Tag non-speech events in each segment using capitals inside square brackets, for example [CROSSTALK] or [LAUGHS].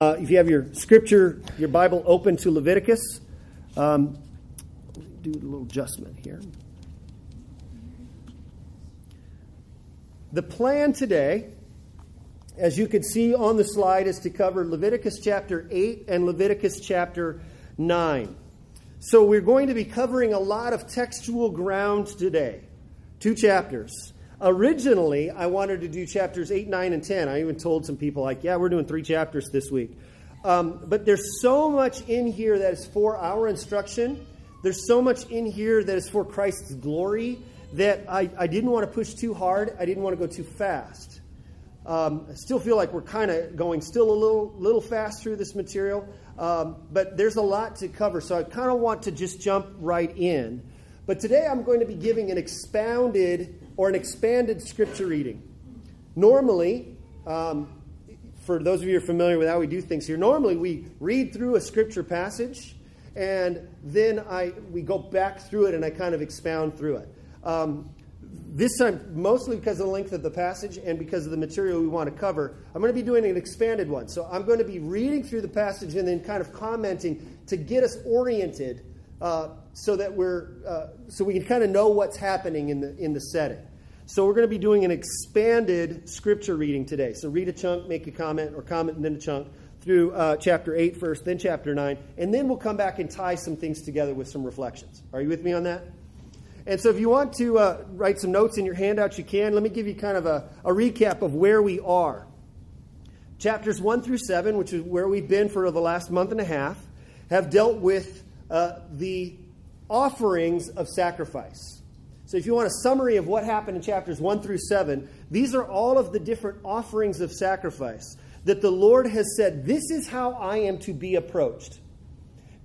Uh, if you have your scripture, your Bible open to Leviticus, um, do a little adjustment here. The plan today, as you could see on the slide, is to cover Leviticus chapter 8 and Leviticus chapter 9. So we're going to be covering a lot of textual ground today, two chapters. Originally, I wanted to do chapters 8, 9, and 10. I even told some people, like, yeah, we're doing three chapters this week. Um, but there's so much in here that is for our instruction. There's so much in here that is for Christ's glory that I, I didn't want to push too hard. I didn't want to go too fast. Um, I still feel like we're kind of going still a little, little fast through this material, um, but there's a lot to cover. So I kind of want to just jump right in. But today I'm going to be giving an expounded or an expanded scripture reading. Normally, um, for those of you who are familiar with how we do things here, normally we read through a scripture passage and then I, we go back through it and I kind of expound through it. Um, this time, mostly because of the length of the passage and because of the material we want to cover, I'm going to be doing an expanded one. So I'm going to be reading through the passage and then kind of commenting to get us oriented uh, so that we're uh, so we can kind of know what's happening in the in the setting. So we're going to be doing an expanded scripture reading today. So read a chunk, make a comment, or comment and then a chunk through uh, chapter 8 first, then chapter 9, and then we'll come back and tie some things together with some reflections. Are you with me on that? And so if you want to uh, write some notes in your handouts, you can. Let me give you kind of a, a recap of where we are. Chapters 1 through 7, which is where we've been for the last month and a half, have dealt with uh, the offerings of sacrifice. So, if you want a summary of what happened in chapters 1 through 7, these are all of the different offerings of sacrifice that the Lord has said, This is how I am to be approached.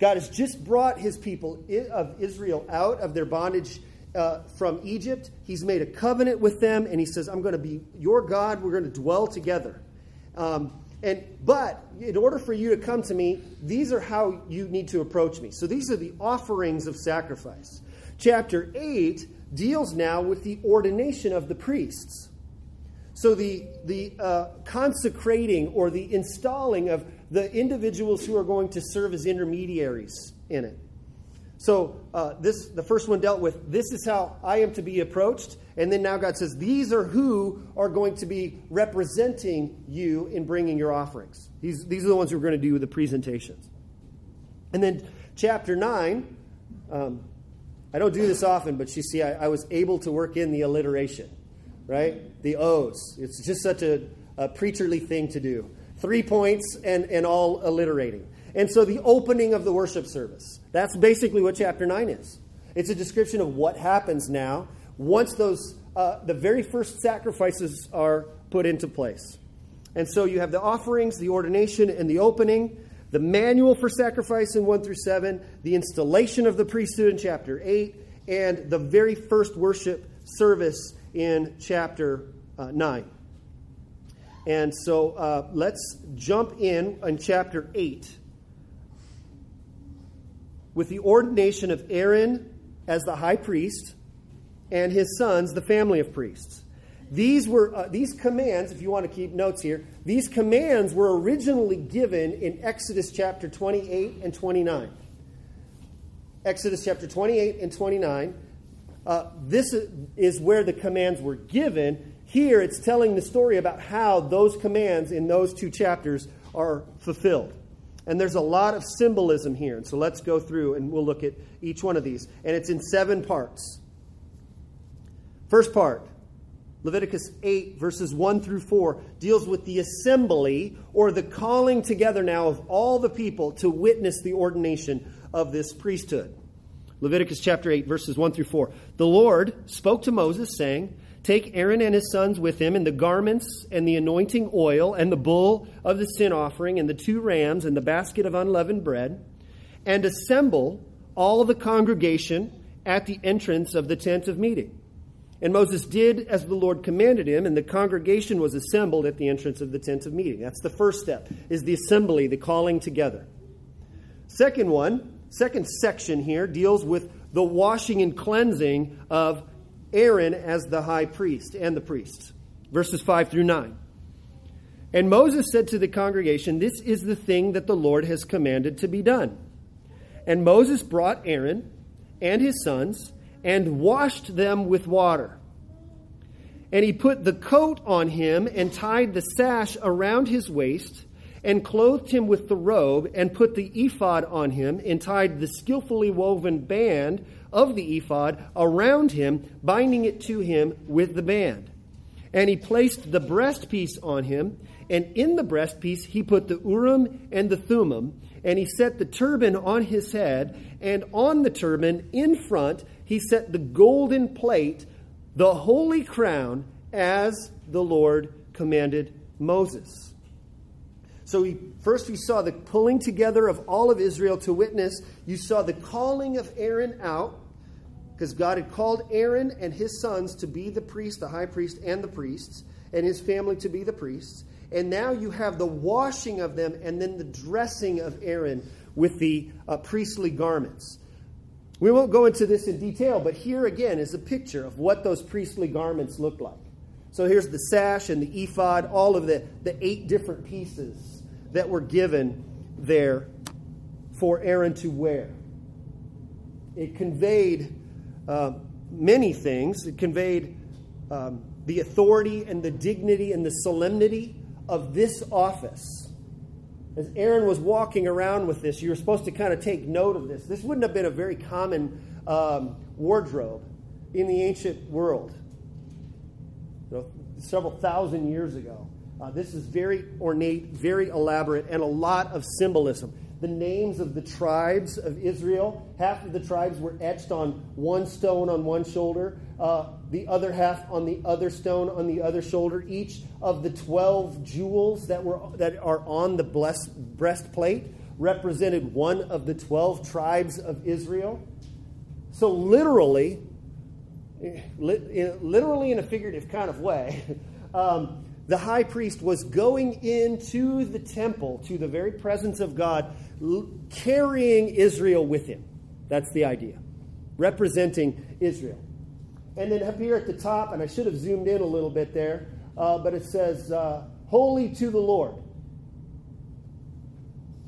God has just brought his people of Israel out of their bondage uh, from Egypt. He's made a covenant with them, and he says, I'm going to be your God. We're going to dwell together. Um, and but in order for you to come to me, these are how you need to approach me. So these are the offerings of sacrifice. Chapter 8 deals now with the ordination of the priests. So the, the uh, consecrating or the installing of the individuals who are going to serve as intermediaries in it. So uh, this the first one dealt with this is how I am to be approached. And then now God says, These are who are going to be representing you in bringing your offerings. These, these are the ones who are going to do the presentations. And then chapter 9, um, I don't do this often, but you see, I, I, was able to work in the alliteration, right? The O's. It's just such a, a preacherly thing to do. Three points and, and all alliterating. And so the opening of the worship service. That's basically what chapter 9 is. It's a description of what happens now once those uh, the very first sacrifices are put into place. And so you have the offerings, the ordination, and the opening, the manual for sacrifice in 1 through 7, the installation of the priesthood in chapter 8, and the very first worship service in chapter uh, 9. And so uh, let's jump in in chapter 8 with the ordination of Aaron as the high priest and his sons, the family of priests. These were uh, these commands, if you want to keep notes here, these commands were originally given in Exodus chapter 28 and 29. Exodus chapter 28 and 29. Uh, this is where the commands were given. Here it's telling the story about how those commands in those two chapters are fulfilled. And there's a lot of symbolism here. And so let's go through and we'll look at each one of these. And it's in seven parts. First part, Leviticus 8, verses 1 through 4, deals with the assembly or the calling together now of all the people to witness the ordination of this priesthood. Leviticus chapter 8, verses 1 through 4. The Lord spoke to Moses, saying, Take Aaron and his sons with him, and the garments, and the anointing oil, and the bull of the sin offering, and the two rams, and the basket of unleavened bread, and assemble all the congregation at the entrance of the tent of meeting. And Moses did as the Lord commanded him, and the congregation was assembled at the entrance of the tent of meeting. That's the first step, is the assembly, the calling together. Second one, second section here deals with the washing and cleansing of Aaron as the high priest and the priests. Verses 5 through 9. And Moses said to the congregation, This is the thing that the Lord has commanded to be done. And Moses brought Aaron and his sons and washed them with water. And he put the coat on him and tied the sash around his waist and clothed him with the robe and put the ephod on him and tied the skillfully woven band of the ephod around him, binding it to him with the band. And he placed the breastpiece on him, and in the breastpiece he put the Urim and the Thummim, and he set the turban on his head, and on the turban in front he set the golden plate, the holy crown, as the Lord commanded Moses. So first we saw the pulling together of all of Israel to witness. You saw the calling of Aaron out because God had called Aaron and his sons to be the priest, the high priest, and the priests, and his family to be the priests. And now you have the washing of them and then the dressing of Aaron with the uh, priestly garments. We won't go into this in detail, but here again is a picture of what those priestly garments look like. So here's the sash and the ephod, all of the, the eight different pieces that were given there for Aaron to wear. It conveyed uh, many things. It conveyed um, the authority and the dignity and the solemnity of this office. As Aaron was walking around with this, you were supposed to kind of take note of this. This wouldn't have been a very common um, wardrobe in the ancient world, you know, several thousand years ago. Uh, this is very ornate, very elaborate, and a lot of symbolism the names of the tribes of Israel. Half of the tribes were etched on one stone on one shoulder, uh, the other half on the other stone on the other shoulder. Each of the 12 jewels that, were, that are on the blessed breastplate represented one of the 12 tribes of Israel. So, literally, literally in a figurative kind of way, [LAUGHS] um, the high priest was going into the temple, to the very presence of God, carrying Israel with him. That's the idea. Representing Israel. And then up here at the top, and I should have zoomed in a little bit there, uh, but it says, uh, Holy to the Lord.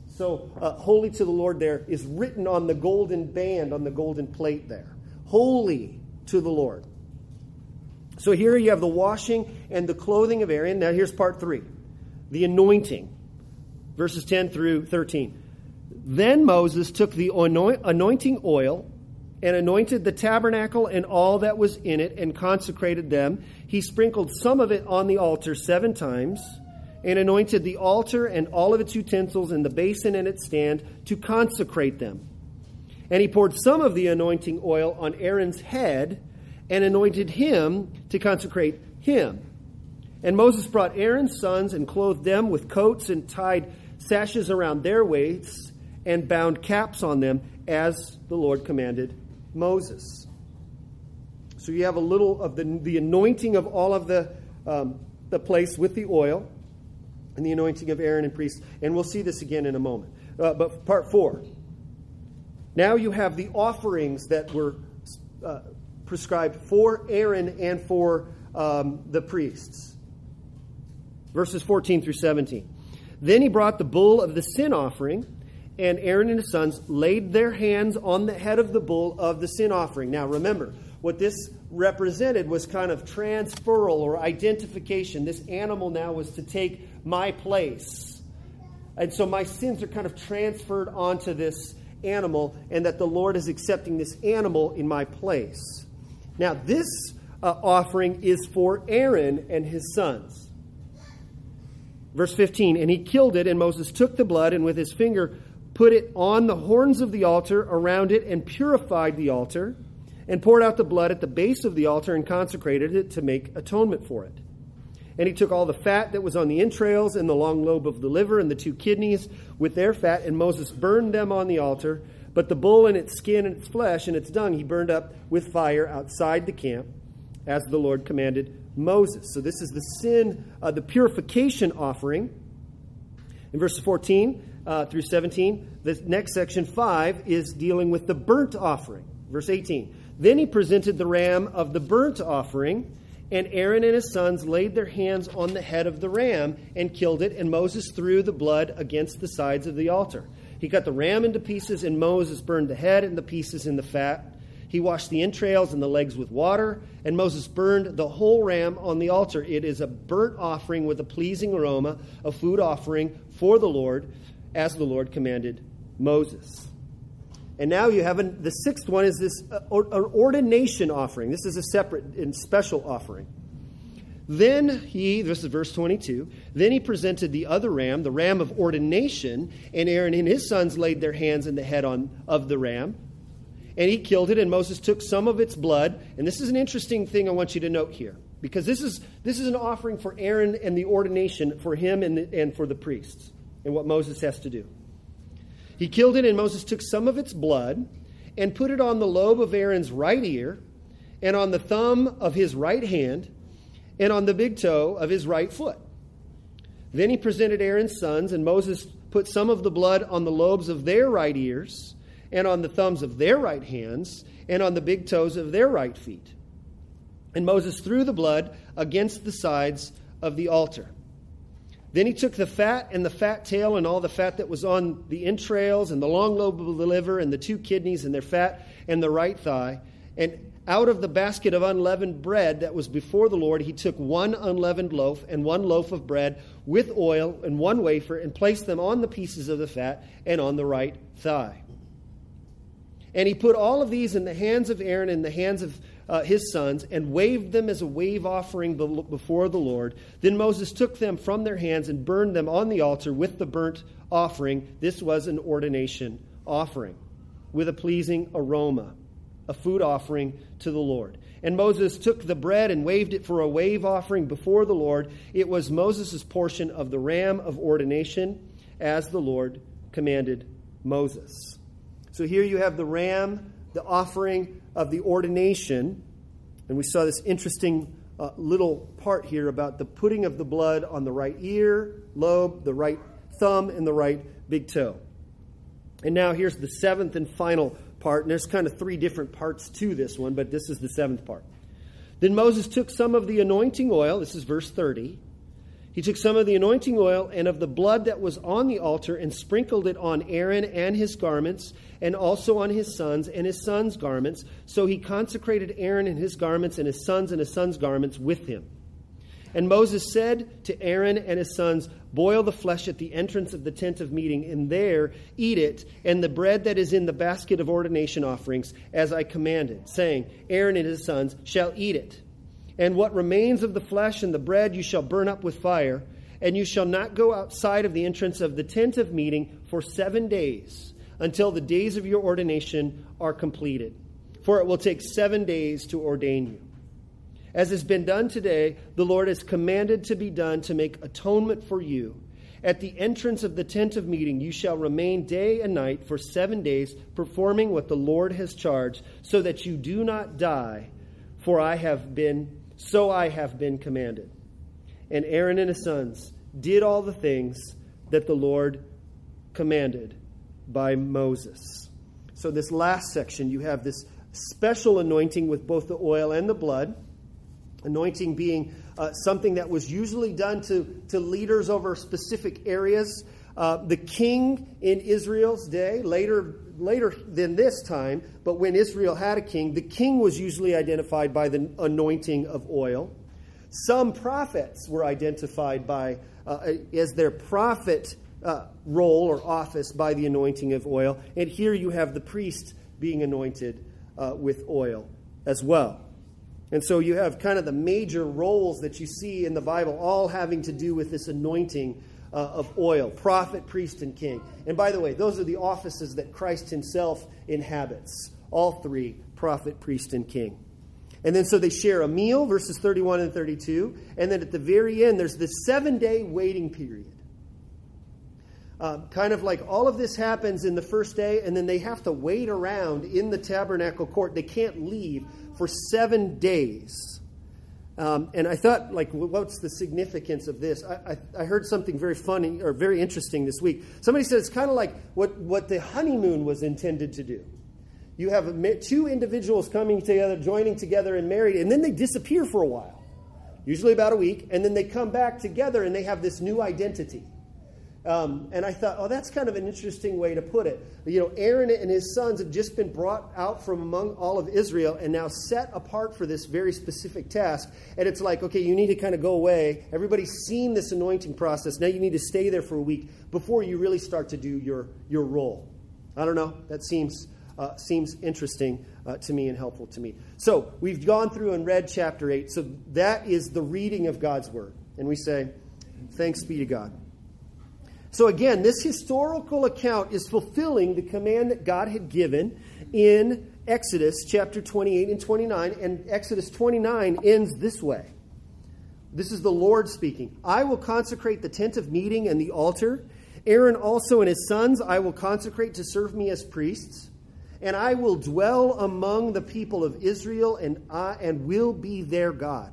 So, uh, Holy to the Lord there is written on the golden band, on the golden plate there. Holy to the Lord. So here you have the washing and the clothing of Aaron. Now here's part three the anointing. Verses 10 through 13. Then Moses took the anointing oil and anointed the tabernacle and all that was in it and consecrated them. He sprinkled some of it on the altar seven times and anointed the altar and all of its utensils and the basin and its stand to consecrate them. And he poured some of the anointing oil on Aaron's head and anointed him to consecrate him. And Moses brought Aaron's sons and clothed them with coats and tied sashes around their waists and bound caps on them as the Lord commanded Moses. So you have a little of the, the anointing of all of the, um, the place with the oil and the anointing of Aaron and priests. And we'll see this again in a moment. Uh, but part four. Now you have the offerings that were uh, prescribed for Aaron and for um, the priests. Verses 14 through 17. Then he brought the bull of the sin offering and Aaron and his sons laid their hands on the head of the bull of the sin offering. Now, remember, what this represented was kind of transferal or identification. This animal now was to take my place. And so my sins are kind of transferred onto this animal, and that the Lord is accepting this animal in my place. Now, this uh, offering is for Aaron and his sons. Verse 15, and he killed it, and Moses took the blood, and with his finger put it on the horns of the altar around it, and purified the altar, and poured out the blood at the base of the altar, and consecrated it to make atonement for it. And he took all the fat that was on the entrails, and the long lobe of the liver, and the two kidneys with their fat, and Moses burned them on the altar. But the bull and its skin and its flesh and its dung he burned up with fire outside the camp, as the Lord commanded Moses. So this is the sin, uh, the purification offering. In verse 14, uh, through 17. The next section, 5, is dealing with the burnt offering. Verse 18. Then he presented the ram of the burnt offering And Aaron and his sons laid their hands on the head of the ram and killed it, and Moses threw the blood against the sides of the altar. He cut the ram into pieces, and Moses burned the head and the pieces in the fat. He washed the entrails and the legs with water, and Moses burned the whole ram on the altar. It is a burnt offering with a pleasing aroma, a food offering for the Lord, as the Lord commanded Moses. And now you have an, the sixth one is this uh, ordination offering. This is a separate and special offering. Then he, this is verse 22, then he presented the other ram, the ram of ordination, and Aaron and his sons laid their hands in the head on, of the ram. And he killed it, and Moses took some of its blood. And this is an interesting thing I want you to note here, because this is, this is an offering for Aaron and the ordination for him and, the, and for the priests, and what Moses has to do. He killed it, and Moses took some of its blood and put it on the lobe of Aaron's right ear, and on the thumb of his right hand, and on the big toe of his right foot. Then he presented Aaron's sons, and Moses put some of the blood on the lobes of their right ears, and on the thumbs of their right hands, and on the big toes of their right feet. And Moses threw the blood against the sides of the altar. Then he took the fat and the fat tail and all the fat that was on the entrails and the long lobe of the liver and the two kidneys and their fat and the right thigh. And out of the basket of unleavened bread that was before the Lord, he took one unleavened loaf and one loaf of bread with oil and one wafer and placed them on the pieces of the fat and on the right thigh. And he put all of these in the hands of Aaron and the hands of uh, his sons and waved them as a wave offering before the Lord. Then Moses took them from their hands and burned them on the altar with the burnt offering. This was an ordination offering with a pleasing aroma, a food offering to the Lord. And Moses took the bread and waved it for a wave offering before the Lord. It was Moses' portion of the ram of ordination as the Lord commanded Moses. So here you have the ram, the offering of the ordination. And we saw this interesting uh, little part here about the putting of the blood on the right ear, lobe, the right thumb, and the right big toe. And now here's the seventh and final part. And there's kind of three different parts to this one, but this is the seventh part. Then Moses took some of the anointing oil, this is verse 30, he took some of the anointing oil and of the blood that was on the altar and sprinkled it on Aaron and his garments, and also on his sons and his sons' garments. So he consecrated Aaron and his garments, and his sons and his sons' garments with him. And Moses said to Aaron and his sons, Boil the flesh at the entrance of the tent of meeting, and there eat it, and the bread that is in the basket of ordination offerings, as I commanded, saying, Aaron and his sons shall eat it. And what remains of the flesh and the bread you shall burn up with fire, and you shall not go outside of the entrance of the tent of meeting for seven days until the days of your ordination are completed. For it will take seven days to ordain you. As has been done today, the Lord has commanded to be done to make atonement for you. At the entrance of the tent of meeting, you shall remain day and night for seven days, performing what the Lord has charged, so that you do not die. For I have been so I have been commanded. And Aaron and his sons did all the things that the Lord commanded by Moses. So, this last section, you have this special anointing with both the oil and the blood. Anointing being uh, something that was usually done to, to leaders over specific areas. Uh, the king in Israel's day, later, later than this time, but when Israel had a king, the king was usually identified by the anointing of oil. Some prophets were identified by, uh, as their prophet uh, role or office by the anointing of oil. And here you have the priest being anointed uh, with oil as well. And so you have kind of the major roles that you see in the Bible, all having to do with this anointing uh, of oil prophet, priest, and king. And by the way, those are the offices that Christ himself inhabits all three prophet, priest, and king. And then so they share a meal, verses 31 and 32. And then at the very end, there's this seven day waiting period. Uh, kind of like all of this happens in the first day, and then they have to wait around in the tabernacle court. They can't leave for seven days. Um, and I thought, like, what's the significance of this? I, I, I, heard something very funny or very interesting this week. Somebody said it's kind of like what, what the honeymoon was intended to do. You have two individuals coming together, joining together, and married, and then they disappear for a while. usually about a week, and then they come back together and they have this new identity. Um, and I thought, oh, that's kind of an interesting way to put it. You know, Aaron and his sons have just been brought out from among all of Israel and now set apart for this very specific task. And it's like, okay, you need to kind of go away. Everybody's seen this anointing process. Now you need to stay there for a week before you really start to do your, your role. I don't know. That seems, uh, seems interesting uh, to me and helpful to me. So we've gone through and read chapter 8. So that is the reading of God's word. And we say, thanks be to God. So again, this historical account is fulfilling the command that God had given in Exodus chapter 28 and 29. And Exodus 29 ends this way. This is the Lord speaking. I will consecrate the tent of meeting and the altar. Aaron also and his sons I will consecrate to serve me as priests. And I will dwell among the people of Israel and, I, and will be their God.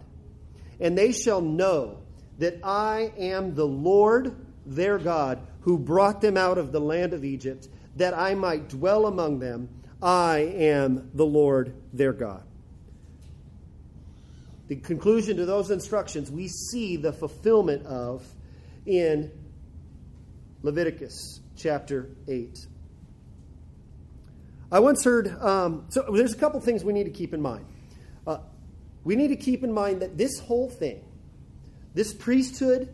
And they shall know that I am the Lord their God, who brought them out of the land of Egypt, that I might dwell among them. I am the Lord their God. The conclusion to those instructions we see the fulfillment of in Leviticus chapter 8. I once heard, um, so there's a couple things we need to keep in mind. Uh, we need to keep in mind that this whole thing, this priesthood,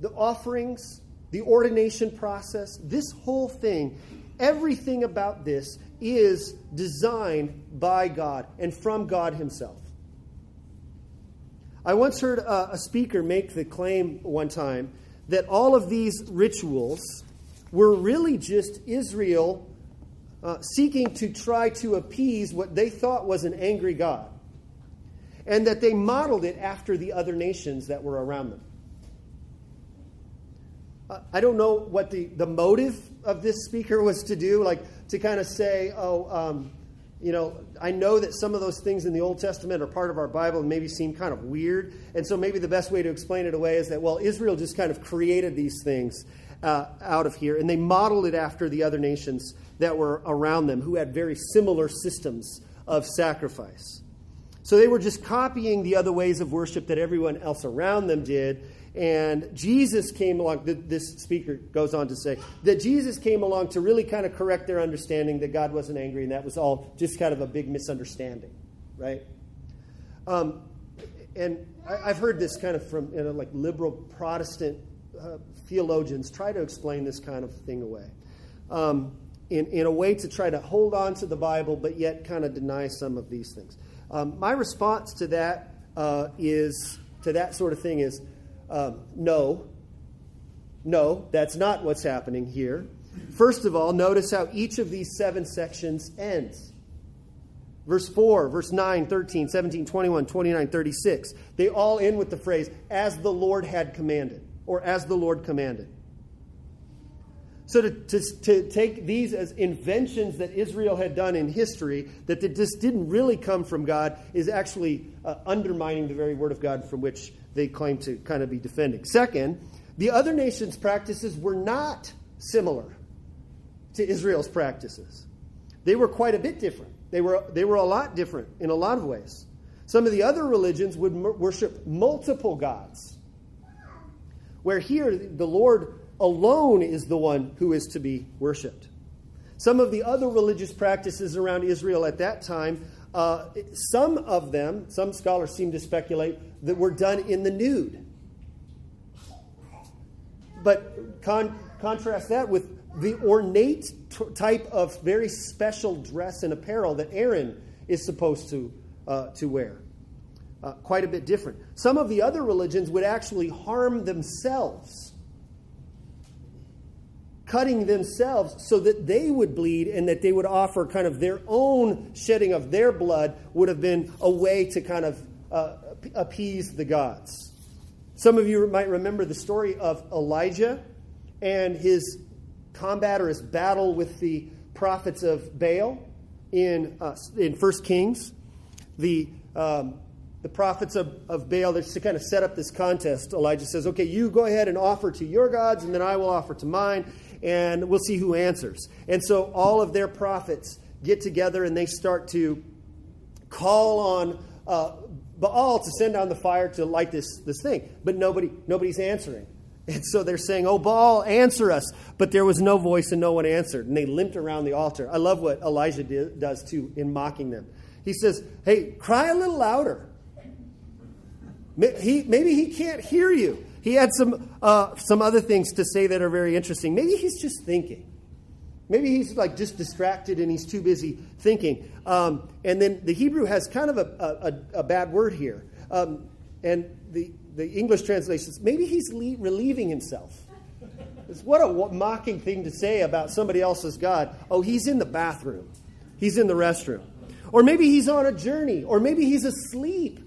the offerings, the ordination process, this whole thing, everything about this is designed by God and from God Himself. I once heard a, a speaker make the claim one time that all of these rituals were really just Israel uh, seeking to try to appease what they thought was an angry God, and that they modeled it after the other nations that were around them. I don't know what the, the motive of this speaker was to do, like to kind of say, oh, um, you know, I know that some of those things in the Old Testament are part of our Bible and maybe seem kind of weird. And so maybe the best way to explain it away is that, well, Israel just kind of created these things uh, out of here and they modeled it after the other nations that were around them who had very similar systems of sacrifice. So they were just copying the other ways of worship that everyone else around them did and Jesus came along, this speaker goes on to say, that Jesus came along to really kind of correct their understanding that God wasn't angry and that was all just kind of a big misunderstanding, right? Um, and I, have heard this kind of from you know, like liberal Protestant uh, theologians try to explain this kind of thing away. Um, in, in a way to try to hold on to the Bible, but yet kind of deny some of these things. Um, my response to that uh, is to that sort of thing is um, no, no, that's not what's happening here. First of all, notice how each of these seven sections ends. Verse 4, verse 9, 13, 17, 21, 29, 36. They all end with the phrase, as the Lord had commanded, or as the Lord commanded. So to, to, to, take these as inventions that Israel had done in history, that this didn't really come from God, is actually uh, undermining the very word of God from which they claim to kind of be defending. Second, the other nations' practices were not similar to Israel's practices. They were quite a bit different. They were, they were a lot different in a lot of ways. Some of the other religions would worship multiple gods, where here the Lord alone is the one who is to be worshiped. Some of the other religious practices around Israel at that time uh, some of them, some scholars seem to speculate, that were done in the nude. But con- contrast that with the ornate t- type of very special dress and apparel that Aaron is supposed to, uh, to wear. Uh, quite a bit different. Some of the other religions would actually harm themselves cutting themselves so that they would bleed and that they would offer kind of their own shedding of their blood would have been a way to kind of uh, appease the gods. Some of you might remember the story of Elijah and his combat or his battle with the prophets of Baal in, uh, in 1 Kings. The, um, the prophets of, of Baal, they to kind of set up this contest. Elijah says, Okay, you go ahead and offer to your gods, and then I will offer to mine and we'll see who answers. And so all of their prophets get together and they start to call on uh, Baal to send down the fire to light this, this thing. But nobody, nobody's answering. [LAUGHS] And so they're saying, Oh, Baal, answer us. But there was no voice and no one answered. And they limped around the altar. I love what Elijah did, does too in mocking them. He says, Hey, cry a little louder. He, maybe he can't hear you. He had some, uh, some other things to say that are very interesting. Maybe he's just thinking. Maybe he's like just distracted and he's too busy thinking. Um, and then the Hebrew has kind of a, a, a bad word here. Um, and the, the English translation says maybe he's le- relieving himself. It's what a mocking thing to say about somebody else's God. Oh, he's in the bathroom, he's in the restroom. Or maybe he's on a journey, or maybe he's asleep.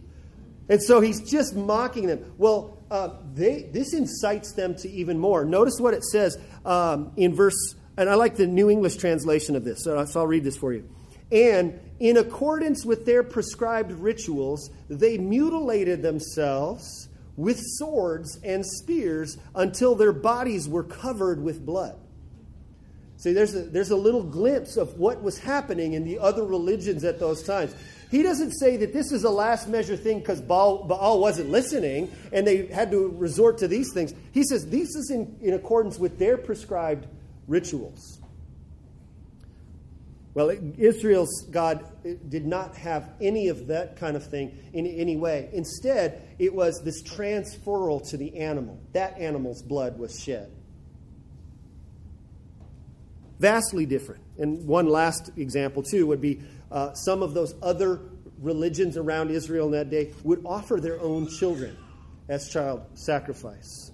And so he's just mocking them. Well, uh, they, this incites them to even more. Notice what it says um, in verse and I like the New English translation of this, so I'll read this for you. And in accordance with their prescribed rituals, they mutilated themselves with swords and spears until their bodies were covered with blood. See, there's a, there's a little glimpse of what was happening in the other religions at those times. He doesn't say that this is a last measure thing because Baal, Baal, wasn't listening and they had to resort to these things. He says this is in, in accordance with their prescribed rituals. Well, Israel's God did not have any of that kind of thing in any way. Instead, it was this transferal to the animal. That animal's blood was shed. Vastly different. And one last example, too, would be uh, some of those other religions around Israel in that day would offer their own children as child sacrifice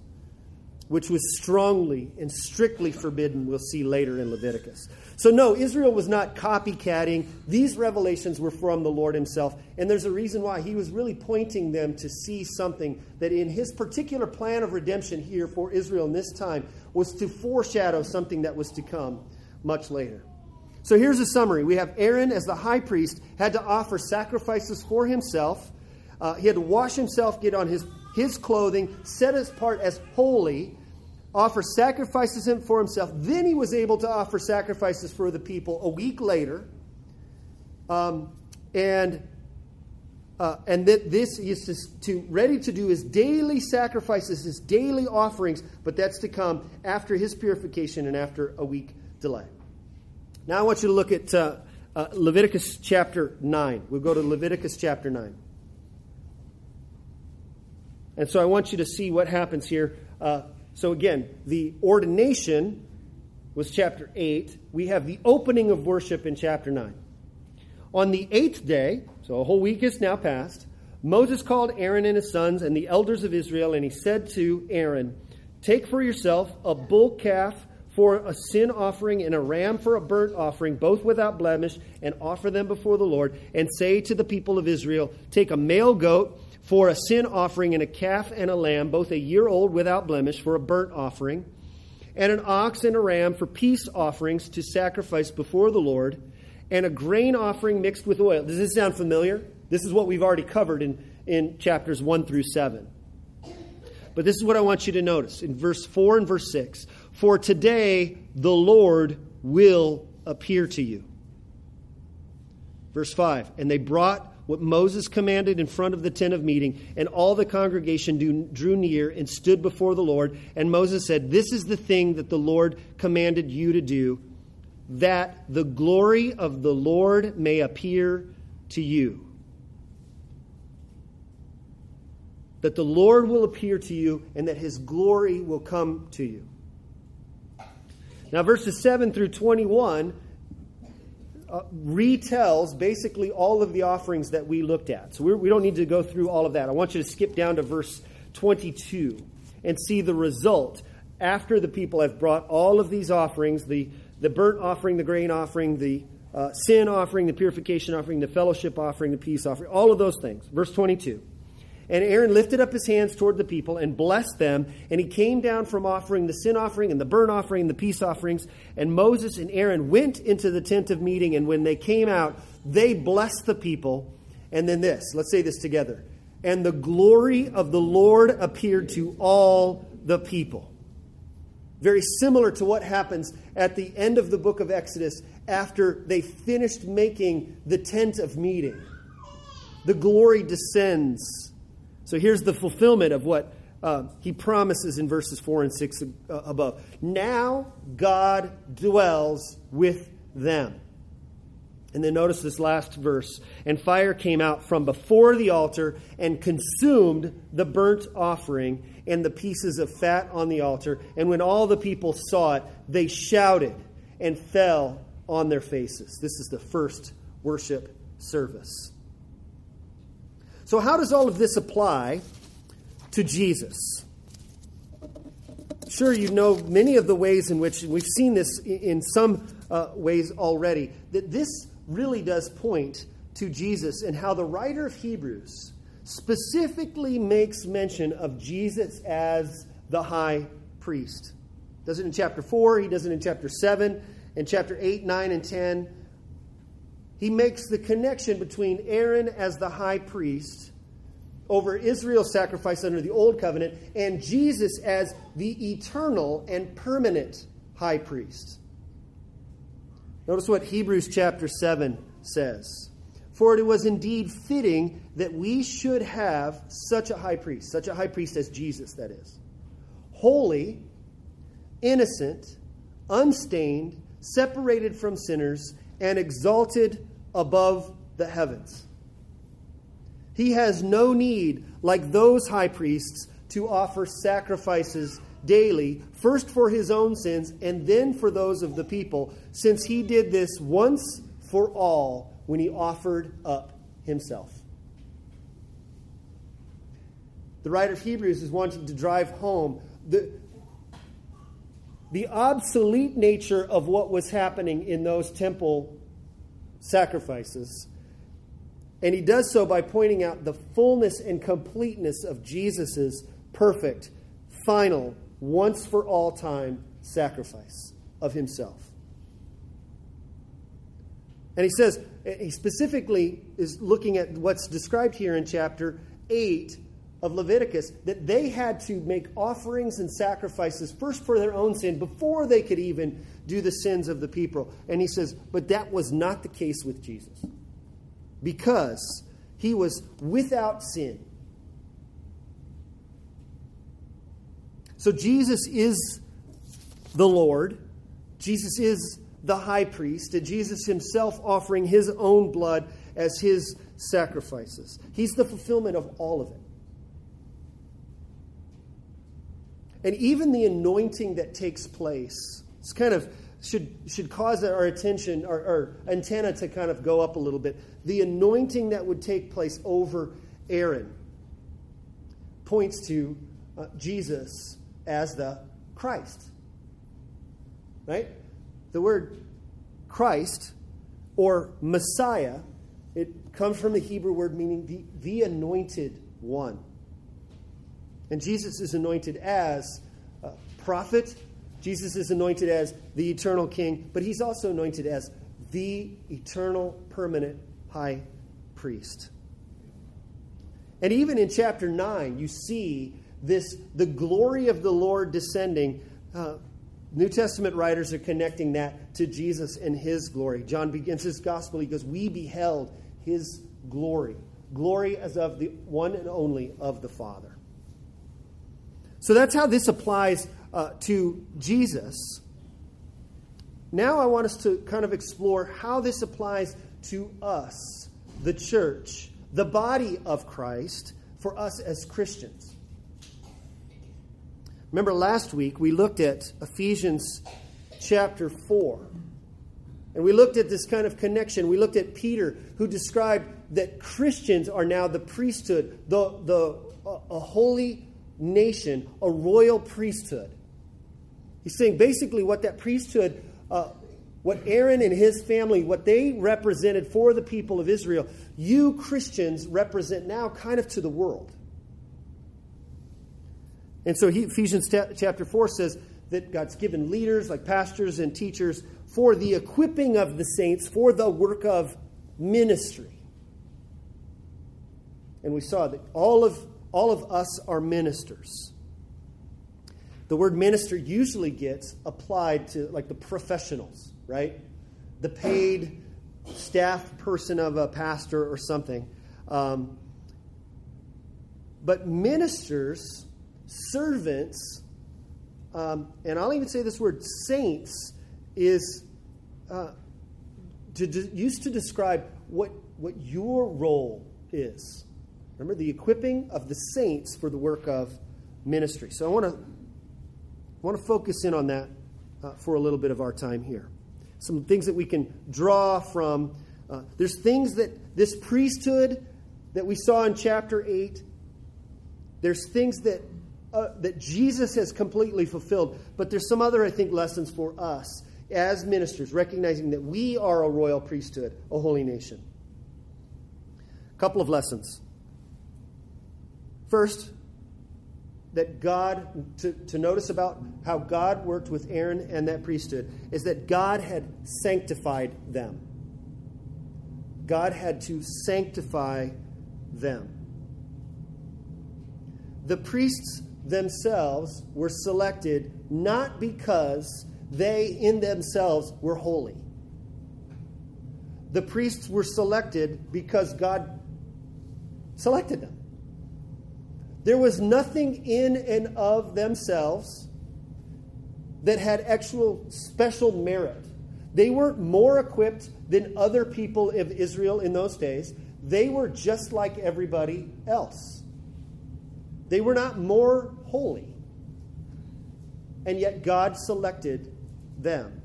which was strongly and strictly forbidden, we'll see later in Leviticus. So, no, Israel was not copycatting. These revelations were from the Lord Himself. And there's a reason why. He was really pointing them to see something that in His particular plan of redemption here for Israel in this time was to foreshadow something that was to come much later. So, here's a summary we have Aaron, as the high priest, had to offer sacrifices for himself. Uh, he had to wash himself, get on his his clothing, set apart as holy, offer sacrifices for himself. Then he was able to offer sacrifices for the people a week later. Um, and uh, and that this is to, ready to do his daily sacrifices, his daily offerings, but that's to come after his purification and after a week delay. Now I want you to look at uh, uh, Leviticus chapter 9. We'll go to Leviticus chapter 9. And so I want you to see what happens here. Uh, so again, the ordination was chapter 8. We have the opening of worship in chapter 9. On the eighth day, so a whole week is now passed, Moses called Aaron and his sons and the elders of Israel, and he said to Aaron, Take for yourself a bull calf for a sin offering and a ram for a burnt offering, both without blemish, and offer them before the Lord, and say to the people of Israel, Take a male goat for a sin offering and a calf and a lamb, both a year old without blemish, for a burnt offering, and an ox and a ram for peace offerings to sacrifice before the Lord, and a grain offering mixed with oil. Does this sound familiar? This is what we've already covered in, in chapters 1 through 7. But this is what I want you to notice in verse 4 and verse 6. For today the Lord will appear to you. Verse 5 And they brought what Moses commanded in front of the tent of meeting, and all the congregation drew near and stood before the Lord. And Moses said, This is the thing that the Lord commanded you to do, that the glory of the Lord may appear to you. That the Lord will appear to you, and that his glory will come to you. Now, verses 7 through 21 uh, retells basically all of the offerings that we looked at. So we're, we do not need to go through all of that. I want you to skip down to verse 22 and see the result after the people have brought all of these offerings the, the burnt offering, the grain offering, the uh, sin offering, the purification offering, the fellowship offering, the peace offering, all of those things. Verse 22. And Aaron lifted up his hands toward the people and blessed them. And he came down from offering the sin offering and the burnt offering and the peace offerings. And Moses and Aaron went into the tent of meeting. And when they came out, they blessed the people. And then this, let's say this together. And the glory of the Lord appeared to all the people. Very similar to what happens at the end of the book of Exodus after they finished making the tent of meeting the glory descends. So here's the fulfillment of what uh, he promises in verses 4 and 6 uh, above. Now God dwells with them. And then notice this last verse. And fire came out from before the altar and consumed the burnt offering and the pieces of fat on the altar. And when all the people saw it, they shouted and fell on their faces. This is the first worship service. So, how does all of this apply to Jesus? Sure, you know many of the ways in which we've seen this in some uh, ways already, that this really does point to Jesus and how the writer of Hebrews specifically makes mention of Jesus as the high priest. Does it in chapter 4, he does it in chapter 7, in chapter 8, 9, and 10. He makes the connection between Aaron as the high priest over Israel's sacrifice under the old covenant and Jesus as the eternal and permanent high priest. Notice what Hebrews chapter 7 says. For it was indeed fitting that we should have such a high priest, such a high priest as Jesus, that is, holy, innocent, unstained, separated from sinners, and exalted above the heavens. He has no need, like those high priests, to offer sacrifices daily, first for his own sins and then for those of the people, since he did this once for all when he offered up himself. The writer of Hebrews is wanting to drive home the, the obsolete nature of what was happening in those temple sacrifices. And he does so by pointing out the fullness and completeness of Jesus' perfect, final, once for all time sacrifice of himself. And he says, he specifically is looking at what's described here in chapter 8 of Leviticus, that they had to make offerings and sacrifices first for their own sin before they could even do the sins of the people. And he says, but that was not the case with Jesus. Because he was without sin So Jesus is the Lord. Jesus is the high priest, and Jesus himself offering his own blood as his sacrifices. He's the fulfillment of all of it. And even the anointing that takes place, it's kind of should, should cause our attention, our, our antenna to kind of go up a little bit. The anointing that would take place over Aaron points to uh, Jesus as the Christ. Right? The word Christ or Messiah, it comes from the Hebrew word meaning the, the anointed one. And Jesus is anointed as prophet. Jesus is anointed as the eternal king, but he's also anointed as the eternal permanent high priest. And even in chapter 9, you see this the glory of the Lord descending. Uh, New Testament writers are connecting that to Jesus and his glory. John begins his gospel. He goes, We beheld his glory. Glory as of the one and only of the Father. So that's how this applies uh, to Jesus. Now I want us to kind of explore how this applies to us, the church, the body of Christ, for us as Christians. Remember last week we looked at Ephesians chapter 4. And we looked at this kind of connection. We looked at Peter, who described that Christians are now the priesthood, the, the, a holy nation, a royal priesthood. He's saying basically what that priesthood, uh, what Aaron and his family, what they represented for the people of Israel, you Christians represent now kind of to the world. And so he, Ephesians chapter 4 says that God's given leaders like pastors and teachers for the equipping of the saints for the work of ministry. And we saw that all of, all of us are ministers. The word minister usually gets applied to like the professionals, right? The paid staff person of a pastor or something. Um, but ministers, servants, um, and I'll even say this word saints is uh, to used to describe what, what your role is. Remember the equipping of the saints for the work of ministry. So I want to want to focus in on that uh, for a little bit of our time here. Some things that we can draw from. Uh, there's things that this priesthood that we saw in chapter eight. There's things that uh, that Jesus has completely fulfilled, but there's some other, I think, lessons for us as ministers, recognizing that we are a royal priesthood, a holy nation. A couple of lessons. First, that God, to, to notice about how God worked with Aaron and that priesthood, is that God had sanctified them. God had to sanctify them. The priests themselves were selected not because they in themselves were holy. The priests were selected because God selected them. There was nothing in and of themselves that had actual special merit. They weren't more equipped than other people of Israel in those days. They were just like everybody else. They were not more holy. And yet God selected them.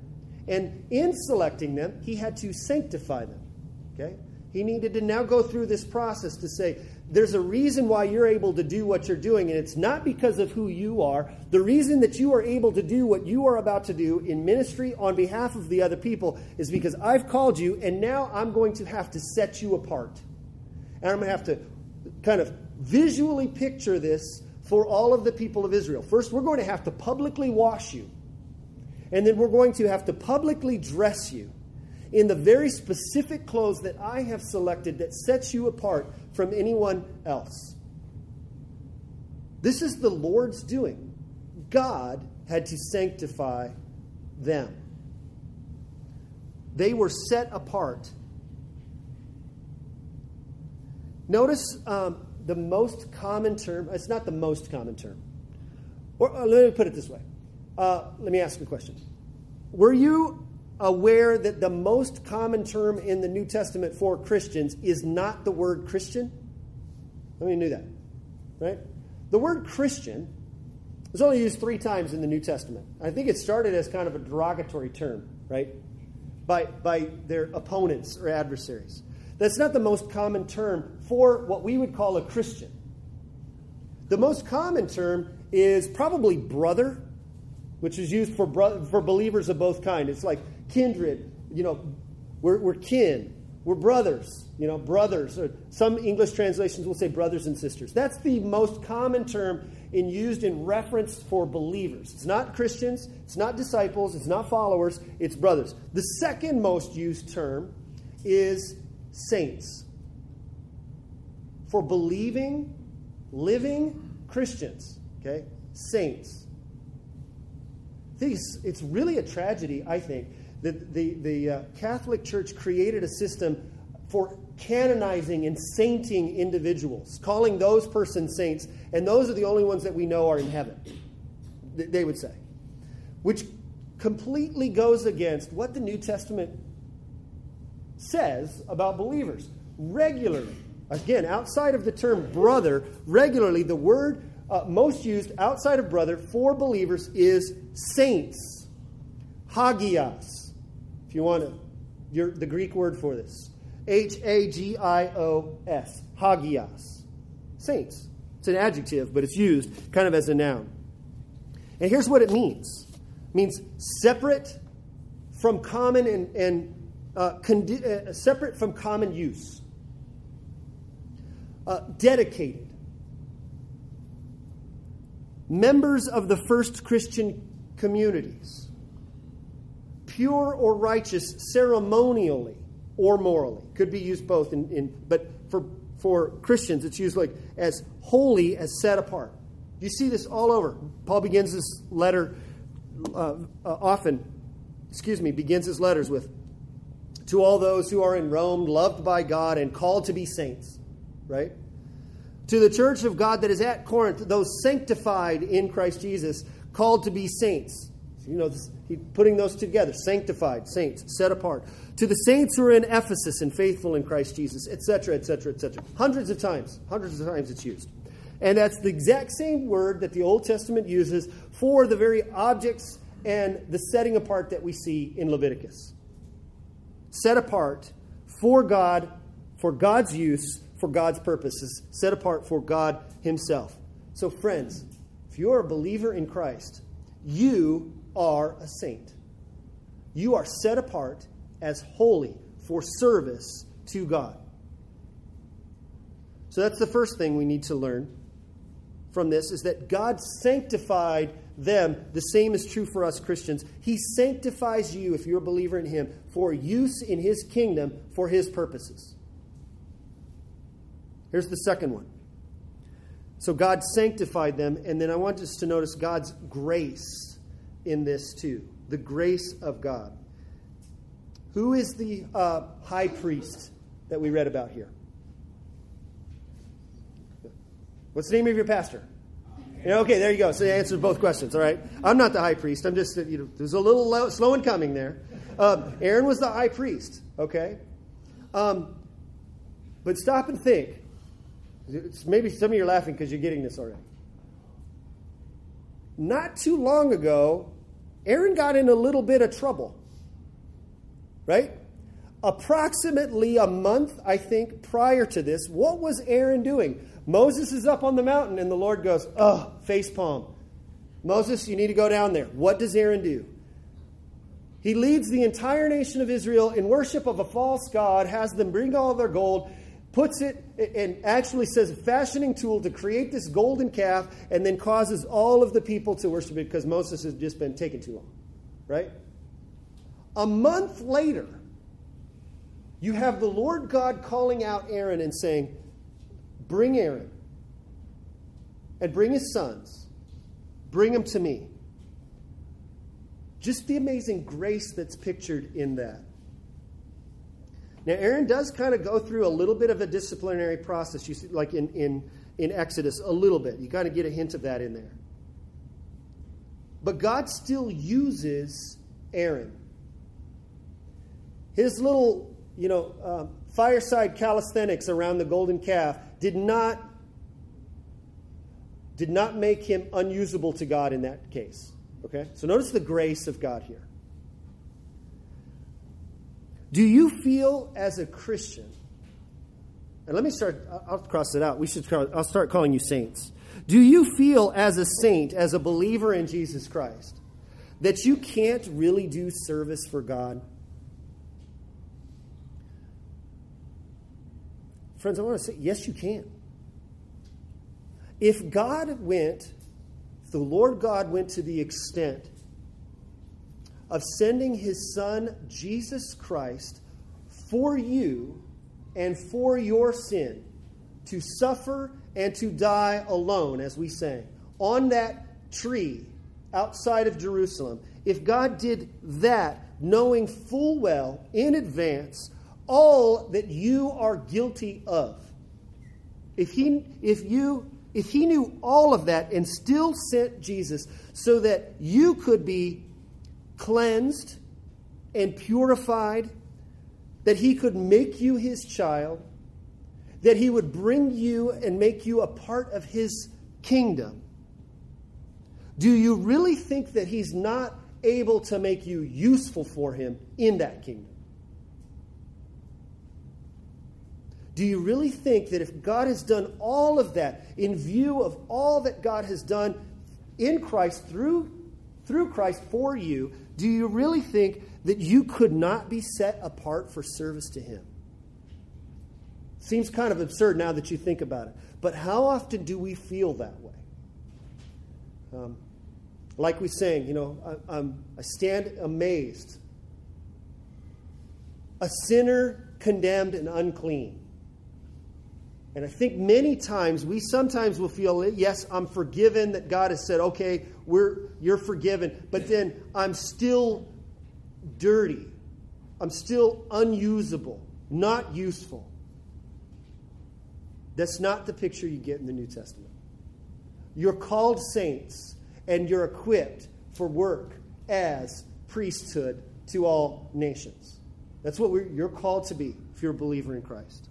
And in selecting them, he had to sanctify them. Okay? He needed to now go through this process to say, there's a reason why you're able to do what you're doing, and it's not because of who you are. The reason that you are able to do what you are about to do in ministry on behalf of the other people is because I've called you, and now I'm going to have to set you apart. And I'm going to have to kind of visually picture this for all of the people of Israel. First, we're going to have to publicly wash you, and then we're going to have to publicly dress you in the very specific clothes that I have selected that sets you apart from anyone else. This is the Lord's doing. God had to sanctify them. They were set apart. Notice um, the most common term, it's not the most common term. Or uh, let me put it this way. Uh, let me ask you a question. Were you aware that the most common term in the New Testament for Christians is not the word Christian? How many knew that? Right? The word Christian is only used three times in the New Testament. I think it started as kind of a derogatory term, right? By, by their opponents or adversaries. That's not the most common term for what we would call a Christian. The most common term is probably brother, which is used for, bro- for believers of both kind. It's like kindred, you know, we're, we're kin, we're brothers, you know, brothers. Or some English translations will say brothers and sisters. That's the most common term in used in reference for believers. It's not Christians, it's not disciples, it's not followers, it's brothers. The second most used term is saints. For believing, living Christians, okay? Saints. These, it's really a tragedy, I think, that the, the uh, Catholic Church created a system for canonizing and sainting individuals, calling those persons saints, and those are the only ones that we know are in heaven, they would say, which completely goes against what the New Testament says about believers. Regularly, again, outside of the term brother, regularly the word uh, most used outside of brother for believers is saints, hagios. If you want to, you're, the Greek word for this H A G I O S, hagios. Saints. It's an adjective, but it's used kind of as a noun. And here's what it means it means separate from common and, and uh, condi- uh, separate from common use, uh, dedicated, members of the first Christian communities, pure or righteous ceremonially or morally. Could be used both, in, in but for, for Christians, it's used like as holy, as set apart. You see this all over. Paul begins this letter uh, uh, often, excuse me, begins his letters with to all those who are in Rome, loved by God and called to be saints. right? To the church of God that is at Corinth, those sanctified in Christ Jesus, called to be saints. You know, this, he, putting those together sanctified, saints, set apart. To the saints who are in Ephesus and faithful in Christ Jesus, etc., etc., etc. Hundreds of times, hundreds of times it's used. And that's the exact same word that the Old Testament uses for the very objects and the setting apart that we see in Leviticus. Set apart for God, for God's use, for God's purposes, set apart for God Himself. So, friends, if you're a believer in Christ, you are a saint. You are set apart as holy for service to God. So that's the first thing we need to learn from this is that God sanctified them. The same is true for us Christians. He sanctifies you, if you're a believer in Him, for use in His kingdom for His purposes. Here's the second one. So God sanctified them, and then I want us to notice God's grace in this too. The grace of God. Who is the uh, high priest that we read about here? What's the name of your pastor? Yeah, okay, there you go. So you answered both questions. All right. I'm not the high priest. I'm just, you know, there's a little low, slow in coming there. Um, Aaron was the high priest. Okay. Um, but stop and think. It's maybe some of you are laughing because you're getting this already. Not too long ago, Aaron got in a little bit of trouble. Right? Approximately a month, I think, prior to this, what was Aaron doing? Moses is up on the mountain, and the Lord goes, Oh, face palm. Moses, you need to go down there. What does Aaron do? He leads the entire nation of Israel in worship of a false God, has them bring all their gold, puts it and actually says fashioning tool to create this golden calf, and then causes all of the people to worship it because Moses has just been taking too long. Right? A month later, you have the Lord God calling out Aaron and saying, Bring Aaron and bring his sons. Bring them to me. Just the amazing grace that's pictured in that. Now, Aaron does kind of go through a little bit of a disciplinary process, you see, like in, in, in Exodus, a little bit. You kind of get a hint of that in there. But God still uses Aaron. His little, you know, uh, fireside calisthenics around the golden calf did not did not make him unusable to God in that case. Okay? So notice the grace of God here. Do you feel as a Christian, and let me start, I'll cross it out. We should, I'll start calling you saints. Do you feel as a saint, as a believer in Jesus Christ, that you can't really do service for God? Friends, I want to say, yes, you can. If God went, the Lord God went to the extent of sending his son, Jesus Christ, for you and for your sin, to suffer and to die alone, as we sang, on that tree outside of Jerusalem, if God did that, knowing full well in advance all that you are guilty of. If he, if you, if he knew all of that and still sent Jesus so that you could be cleansed and purified, that he could make you his child, that he would bring you and make you a part of his kingdom, do you really think that he's not able to make you useful for him in that kingdom? Do you really think that if God has done all of that in view of all that God has done in Christ through, through Christ for you, do you really think that you could not be set apart for service to Him? Seems kind of absurd now that you think about it. But how often do we feel that way? Um, like we sang, you know, I, I'm, I stand amazed. A sinner condemned and unclean. And I think many times we sometimes will feel, yes, I'm forgiven, that God has said, okay, we're, you're forgiven, but then I'm still dirty. I'm still unusable, not useful. That's not the picture you get in the New Testament. You're called saints and you're equipped for work as priesthood to all nations. That's what you're called to be if you're a believer in Christ.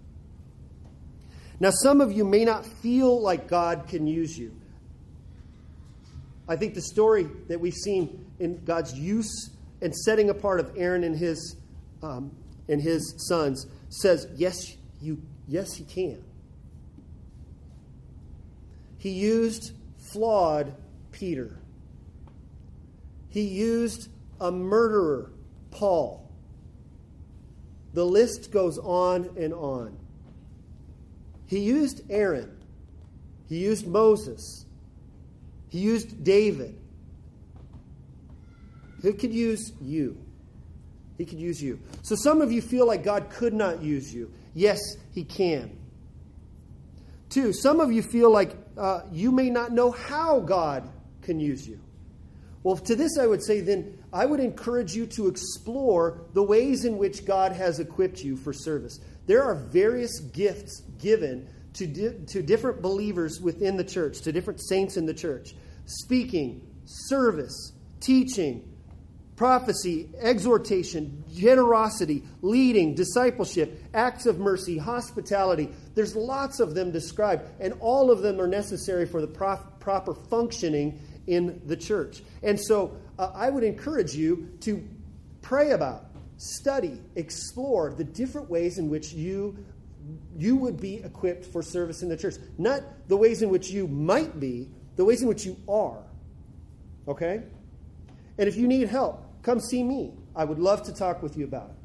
Now, some of you may not feel like God can use you. I think the story that we've seen in God's use and setting apart of Aaron and his um, and his sons says, yes, you, yes, he can. He used flawed Peter. He used a murderer, Paul. The list goes on and on. He used Aaron. He used Moses. He used David. He could use you. He could use you. So some of you feel like God could not use you. Yes, He can. Two, some of you feel like uh, you may not know how God can use you. Well, to this I would say then, I would encourage you to explore the ways in which God has equipped you for service. There are various gifts given to, di- to different believers within the church, to different saints in the church speaking, service, teaching, prophecy, exhortation, generosity, leading, discipleship, acts of mercy, hospitality. There's lots of them described, and all of them are necessary for the prof- proper functioning in the church. And so uh, I would encourage you to pray about, study, explore the different ways in which you you would be equipped for service in the church. Not the ways in which you might be, the ways in which you are. Okay? And if you need help, come see me. I would love to talk with you about it.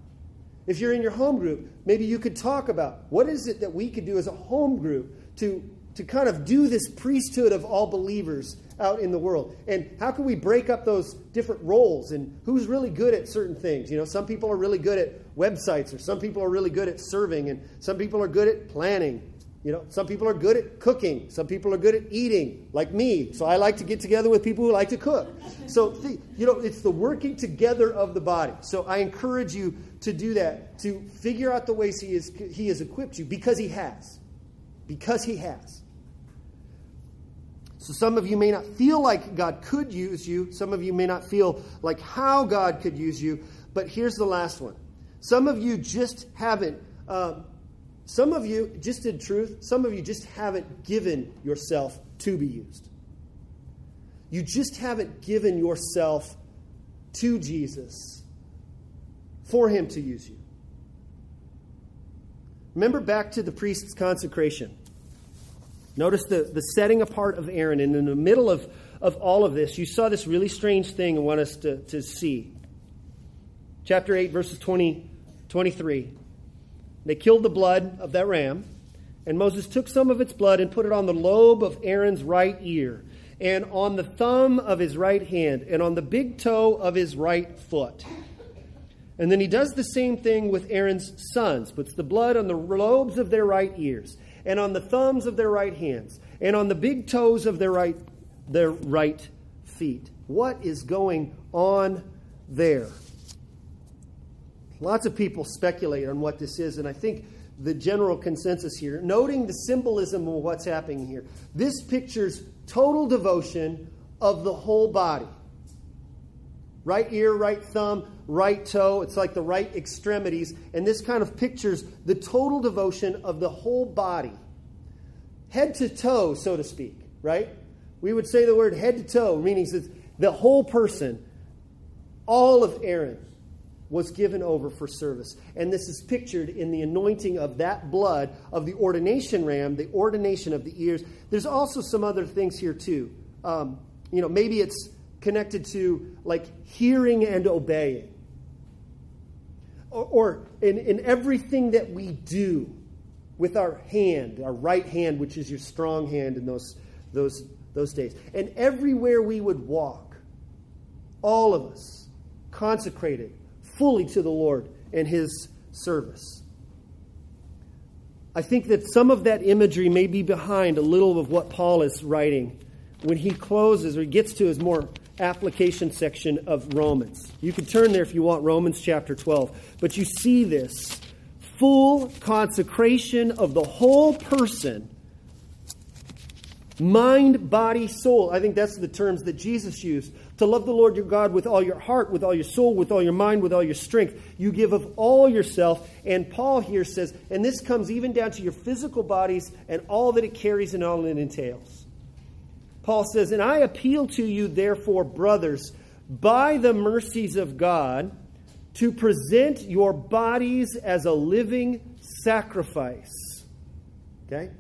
If you're in your home group, maybe you could talk about what is it that we could do as a home group to, to kind of do this priesthood of all believers out in the world. And how can we break up those different roles and who's really good at certain things? You know, some people are really good at websites, or some people are really good at serving, and some people are good at planning. You know, some people are good at cooking. Some people are good at eating, like me. So I like to get together with people who like to cook. So, you know, it's the working together of the body. So I encourage you to do that, to figure out the ways he, is, he has equipped you because he has. Because he has. So some of you may not feel like God could use you. Some of you may not feel like how God could use you. But here's the last one. Some of you just haven't. Uh, some of you, just in truth, some of you just haven't given yourself to be used. You just haven't given yourself to Jesus for Him to use you. Remember back to the priest's consecration. Notice the, the setting apart of Aaron. And in the middle of, of all of this, you saw this really strange thing I want us to, to see. Chapter 8, verses 20, 23. They killed the blood of that ram, and Moses took some of its blood and put it on the lobe of Aaron's right ear, and on the thumb of his right hand, and on the big toe of his right foot. And then he does the same thing with Aaron's sons, puts the blood on the lobes of their right ears and on the thumbs of their right hands, and on the big toes of their right, their right feet. What is going on there? Lots of people speculate on what this is, and I think the general consensus here, noting the symbolism of what's happening here, this pictures total devotion of the whole body. Right ear, right thumb, right toe. It's like the right extremities. And this kind of pictures the total devotion of the whole body. Head to toe, so to speak, right? We would say the word head to toe, meaning that the whole person, all of Aaron, was given over for service. And this is pictured in the anointing of that blood of the ordination ram, the ordination of the ears. There's also some other things here, too. Um, you know, maybe it's connected to like hearing and obeying. Or, or in, in everything that we do with our hand, our right hand, which is your strong hand in those, those, those days. And everywhere we would walk, all of us consecrated fully to the Lord and His service. I think that some of that imagery may be behind a little of what Paul is writing when he closes or he gets to his more application section of Romans. You can turn there if you want, Romans chapter 12. But you see this full consecration of the whole person mind, body, soul. I think that's the terms that Jesus used. To love the Lord your God with all your heart, with all your soul, with all your mind, with all your strength. You give of all yourself. And Paul here says, and this comes even down to your physical bodies and all that it carries and all it entails. Paul says, And I appeal to you, therefore, brothers, by the mercies of God, to present your bodies as a living sacrifice. Okay?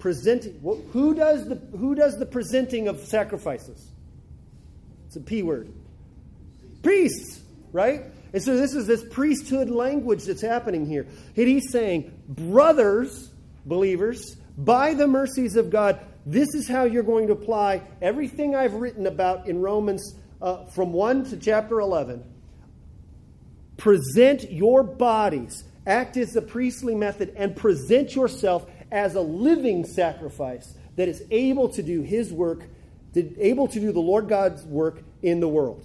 Presenting. Who does the, who does the presenting of sacrifices? It's a P word. Priests, right? And so this is this priesthood language that's happening here. And he's saying, brothers, believers, by the mercies of God, this is how you're going to apply everything I've written about in Romans uh, from 1 to chapter 11. Present your bodies, act as a priestly method, and present yourself as a living sacrifice that is able to do his work to, able to do the Lord God's work in the world.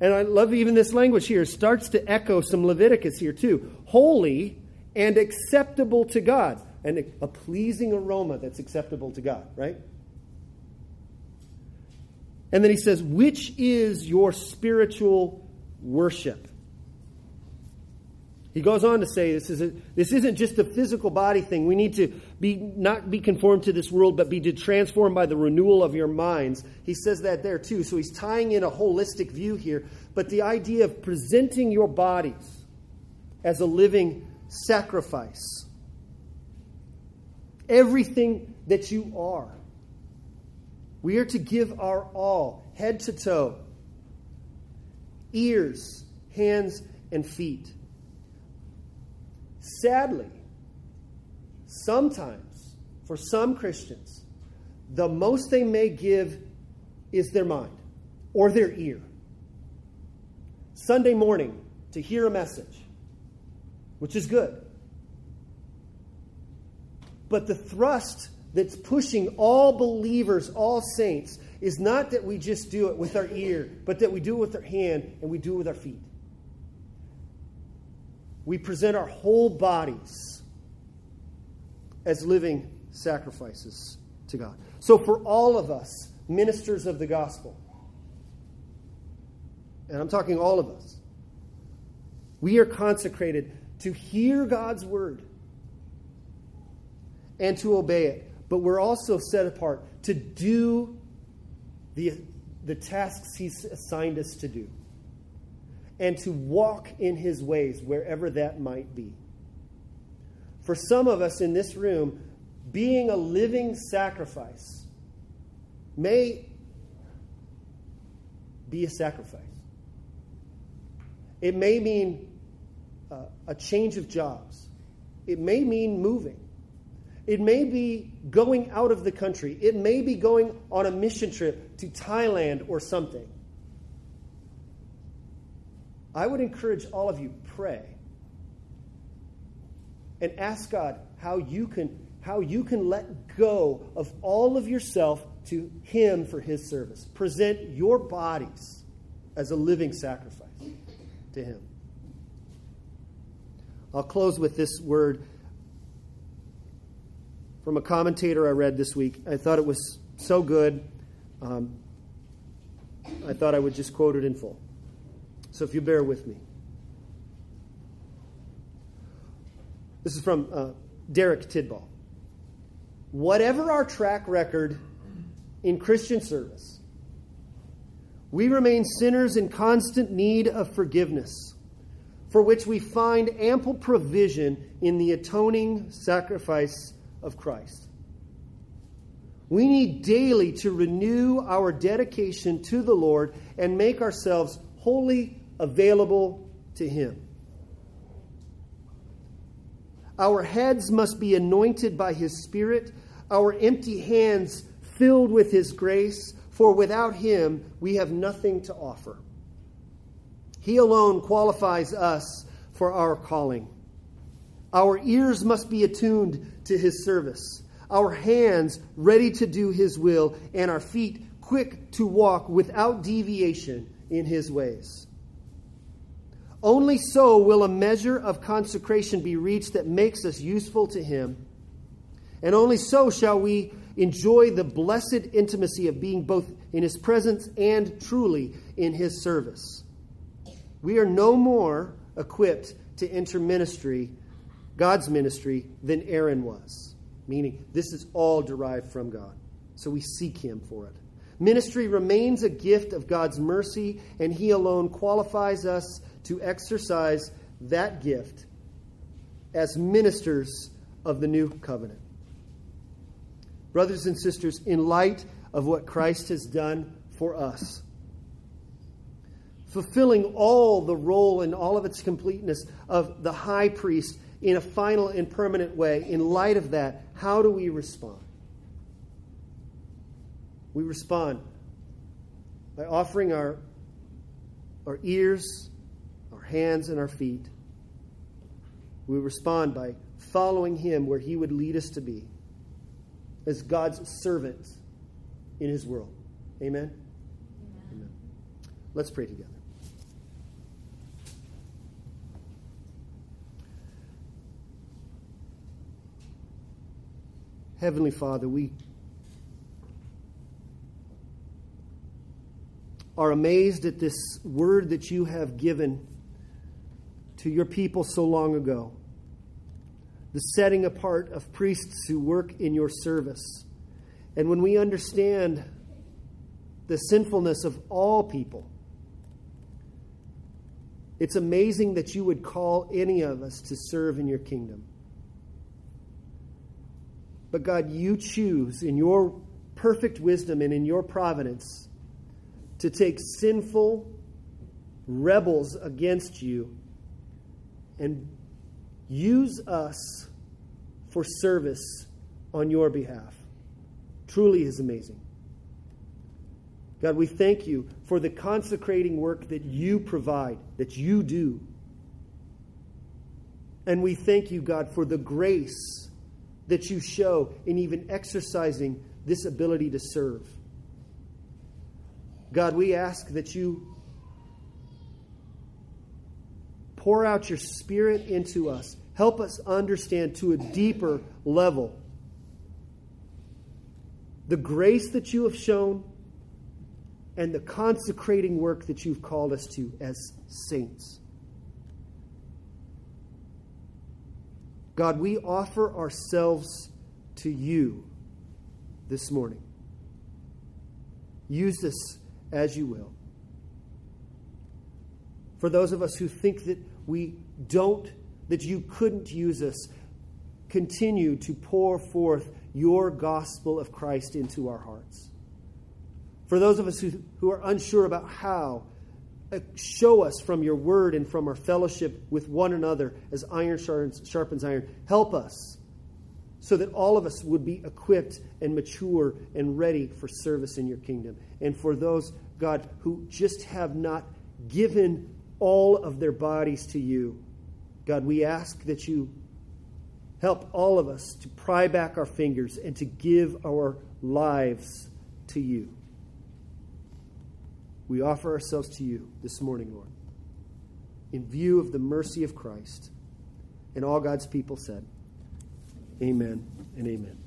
And I love even this language here. It starts to echo some Leviticus here too. Holy and acceptable to God. And a, pleasing aroma that's acceptable to God, right? And then he says, which is your spiritual worship? He goes on to say this, is a, this isn't just a physical body thing. We need to be not be conformed to this world, but be transformed by the renewal of your minds. He says that there too. So he's tying in a holistic view here. But the idea of presenting your bodies as a living sacrifice. Everything that you are. We are to give our all, head to toe, ears, hands, and feet. Sadly, sometimes, for some Christians, the most they may give is their mind or their ear. Sunday morning to hear a message, which is good. But the thrust that's pushing all believers, all saints, is not that we just do it with our ear, but that we do it with our hand and we do it with our feet we present our whole bodies as living sacrifices to God. So, for all of us, ministers of the gospel, and I'm talking all of us, we are consecrated to hear God's word and to obey it. But we're also set apart to do the, the tasks He's assigned us to do and to walk in his ways wherever that might be. For some of us in this room, being a living sacrifice may be a sacrifice. It may mean uh, a change of jobs. It may mean moving. It may be going out of the country. It may be going on a mission trip to Thailand or something. I would encourage all of you pray and ask God how you can how you can let go of all of yourself to him for his service. Present your bodies as a living sacrifice to him. I'll close with this word from a commentator I read this week. I thought it was so good. Um, I thought I would just quote it in full. So if you bear with me. This is from uh, Derek Tidball. Whatever our track record in Christian service, we remain sinners in constant need of forgiveness, for which we find ample provision in the atoning sacrifice of Christ. We need daily to renew our dedication to the Lord and make ourselves wholly available to Him. Our heads must be anointed by His Spirit, our empty hands filled with His grace, for without Him we have nothing to offer. He alone qualifies us for our calling. Our ears must be attuned to His service, our hands ready to do His will, and our feet quick to walk without deviation in His ways. Only so will a measure of consecration be reached that makes us useful to Him. And only so shall we enjoy the blessed intimacy of being both in His presence and truly in His service. We are no more equipped to enter ministry, God's ministry, than Aaron was. Meaning, this is all derived from God. So we seek Him for it. Ministry remains a gift of God's mercy, and He alone qualifies us to exercise that gift as ministers of the new covenant. Brothers and sisters, in light of what Christ has done for us, fulfilling all the role and all of its completeness of the high priest in a final and permanent way, in light of that, how do we respond? We respond by offering our, our ears, our hands, and our feet. We respond by following Him where He would lead us to be as God's servants in His world. Amen? Amen. Amen. Let's pray together. Heavenly Father, we are amazed at this word that you have given to your people so long ago the setting apart of priests who work in your service. And when we understand the sinfulness of all people, it's amazing that you would call any of us to serve in your kingdom. But God, you choose in your perfect wisdom and in your providence to take sinful rebels against you and use us for service on your behalf. Truly is amazing. God, we thank you for the consecrating work that you provide, that you do. And we thank you, God, for the grace that you show in even exercising this ability to serve. God, we ask that you pour out your spirit into us. Help us understand to a deeper level the grace that you have shown and the consecrating work that you've called us to as saints. God, we offer ourselves to you this morning. Use this as you will. For those of us who think that we don't, that you couldn't use us, continue to pour forth your gospel of Christ into our hearts. For those of us who, who are unsure about how, Uh, show us from your word and from our fellowship with one another as iron sharpens, sharpens iron. Help us so that all of us would be equipped and mature and ready for service in your kingdom. And for those, God, who just have not given all of their bodies to you, God, we ask that you help all of us to pry back our fingers and to give our lives to you. We offer ourselves to you this morning, Lord, in view of the mercy of Christ. And all God's people said, Amen and amen.